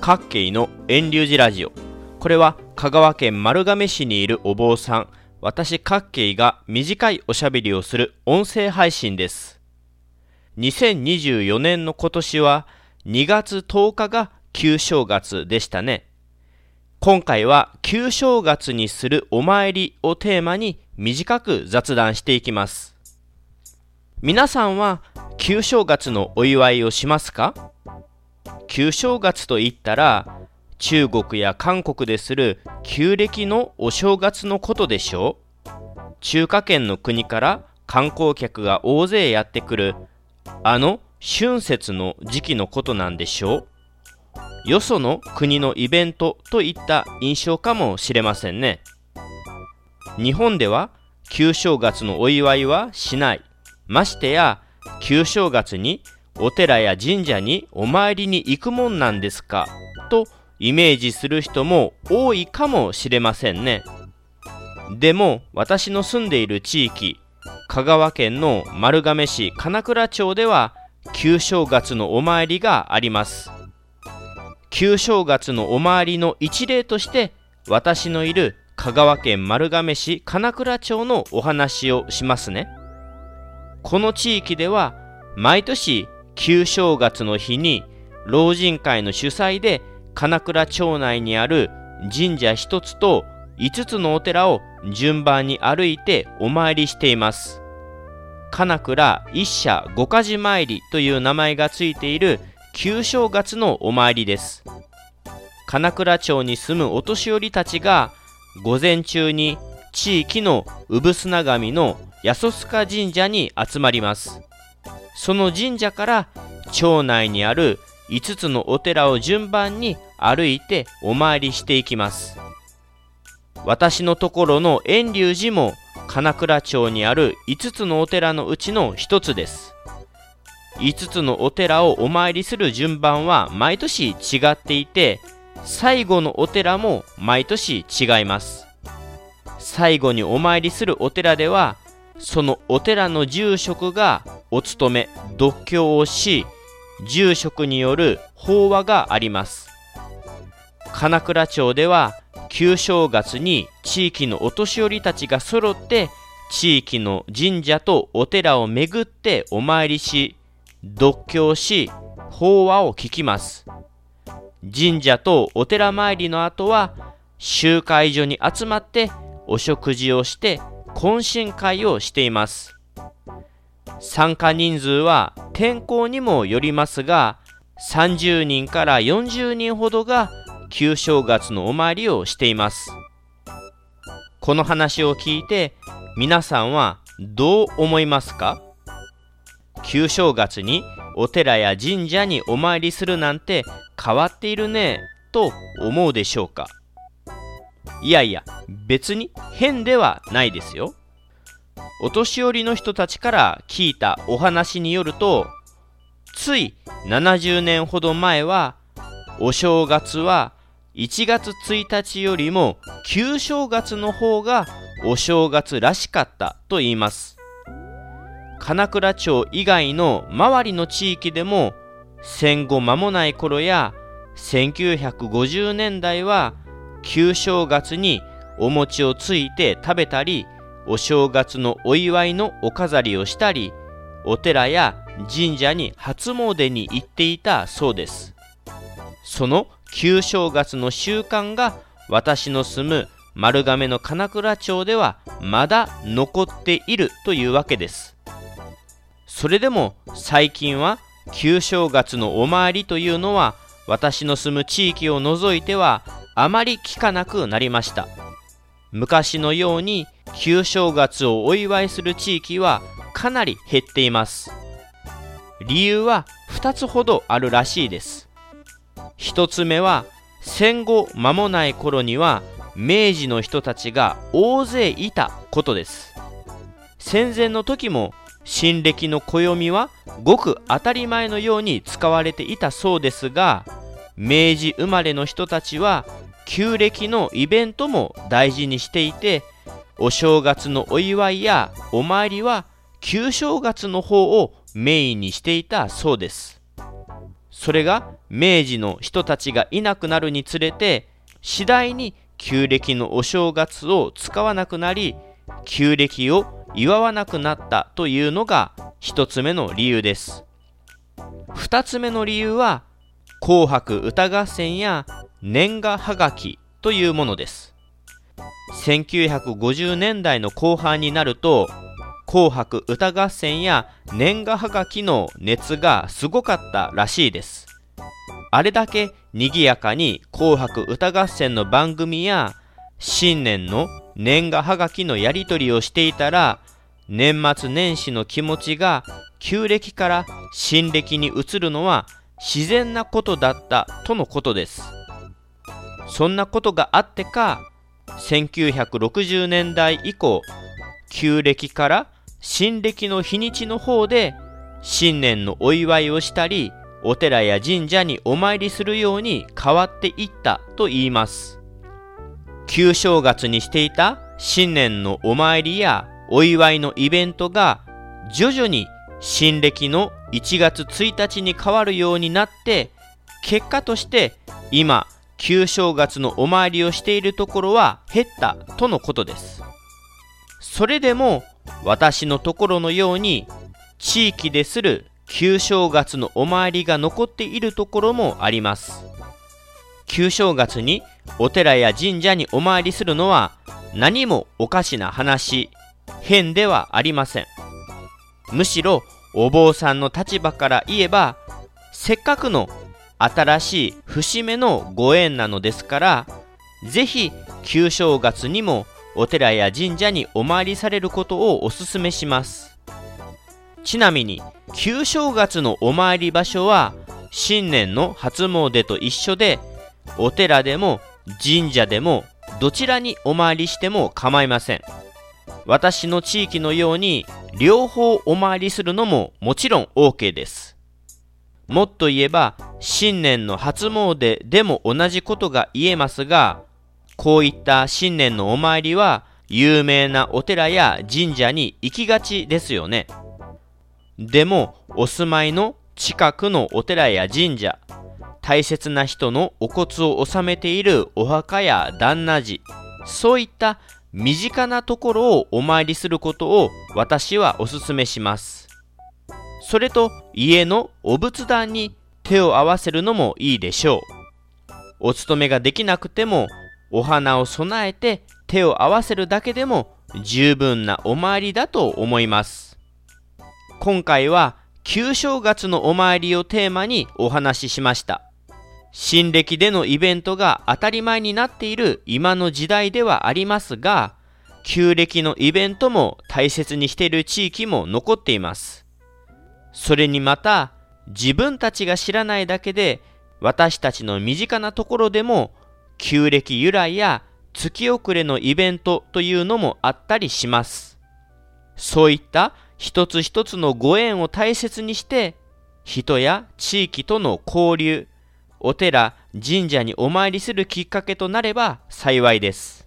各系の遠流寺ラジオ。これは香川県丸亀市にいるお坊さん。私各系が短いおしゃべりをする音声配信です。2024年の今年は2月10日が旧正月でしたね。今回は旧正月にするお参りをテーマに短く雑談していきます。皆さんは旧正月のお祝いをしますか？旧正月といったら中国や韓国でする旧暦のお正月のことでしょう。中華圏の国から観光客が大勢やってくるあの春節の時期のことなんでしょう。よその国のイベントといった印象かもしれませんね。日本では旧正月のお祝いはしない。ましてや旧正月にお寺や神社にお参りに行くもんなんですか？とイメージする人も多いかもしれませんね。でも私の住んでいる地域香川県の丸亀市金倉町では旧正月のお参りがあります。旧正月のお参りの一例として私のいる香川県丸亀市金倉町のお話をしますね。この地域では毎年旧正月の日に老人会の主催で金倉町内にある神社一つと5つのお寺を順番に歩いてお参りしています。金倉一社五箇寺参りという名前がついている旧正月のお参りです。金倉町に住むお年寄りたちが午前中に地域の産砂神の八十須賀神社に集まります。その神社から町内にある5つのお寺を順番に歩いてお参りしていきます。私のところの遠隆寺も金倉町にある5つのお寺のうちの1つです。5つのお寺をお参りする順番は毎年違っていて最後のお寺も毎年違います。最後にお参りするお寺ではそのお寺の住職がお勤め読経をし住職による法話があります。金倉町では旧正月に地域のお年寄りたちが揃って地域の神社とお寺を巡ってお参りし読経し法話を聞きます。神社とお寺参りの後は集会所に集まってお食事をして懇親会をしています。参加人数は天候にもよりますが30人から40人ほどが旧正月のお参りをしています。この話を聞いて皆さんはどう思いますか？旧正月にお寺や神社にお参りするなんて変わっているねと思うでしょうか？いやいや別に変ではないですよ。お年寄りの人たちから聞いたお話によるとつい70年ほど前はお正月は1月1日よりも旧正月の方がお正月らしかったと言います。金倉町以外の周りの地域でも戦後間もない頃や1950年代は旧正月にお餅をついて食べたりお正月のお祝いのお飾りをしたりお寺や神社に初詣に行っていたそうです。その旧正月の習慣が私の住む丸亀の金倉町ではまだ残っているというわけです。それでも最近は旧正月のお参りというのは私の住む地域を除いてはあまり聞かなくなりました。昔のように旧正月をお祝いする地域はかなり減っています。理由は2つほどあるらしいです。1つ目は戦後間もない頃には明治の人たちが大勢いたことです。戦前の時も新暦の暦はごく当たり前のように使われていたそうですが明治生まれの人たちは旧暦のイベントも大事にしていてお正月のお祝いやお参りは旧正月の方をメインにしていたそうです。それが明治の人たちがいなくなるにつれて次第に旧暦のお正月を使わなくなり旧暦を祝わなくなったというのが一つ目の理由です。二つ目の理由は紅白歌合戦や年賀はがきというものです。1950年代の後半になると紅白歌合戦や年賀はがきの熱がすごかったらしいです。あれだけ賑やかに紅白歌合戦の番組や新年の年賀はがきのやり取りをしていたら年末年始の気持ちが旧暦から新暦に移るのは自然なことだったとのことです。そんなことがあってか1960年代以降旧暦から新暦の日にちの方で新年のお祝いをしたりお寺や神社にお参りするように変わっていったと言います。旧正月にしていた新年のお参りやお祝いのイベントが徐々に新暦の1月1日に変わるようになって結果として今旧正月のお参りをしているところは減ったとのことです。それでも私のところのように地域でする旧正月のお参りが残っているところもあります。旧正月にお寺や神社にお参りするのは何もおかしな話変ではありません。むしろお坊さんの立場から言えばせっかくの新しい節目のご縁なのですからぜひ旧正月にもお寺や神社にお参りされることをお勧めします。ちなみに旧正月のお参り場所は新年の初詣と一緒でお寺でも神社でもどちらにお参りしても構いません。私の地域のように両方お参りするのももちろん OK です。もっと言えば新年の初詣でも同じことが言えますがこういった新年のお参りは有名なお寺や神社に行きがちですよね。でもお住まいの近くのお寺や神社、大切な人のお骨を納めているお墓や旦那寺、そういった身近なところをお参りすることを私はお勧めします。それと家のお仏壇に手を合わせるのもいいでしょう。お勤めができなくてもお花を備えて手を合わせるだけでも十分なお参りだと思います。今回は旧正月のお参りをテーマにお話ししました。新暦でのイベントが当たり前になっている今の時代ではありますが旧暦のイベントも大切にしている地域も残っています。それにまた自分たちが知らないだけで私たちの身近なところでも旧暦由来や月遅れのイベントというのもあったりします。そういった一つ一つのご縁を大切にして人や地域との交流、お寺、神社にお参りするきっかけとなれば幸いです。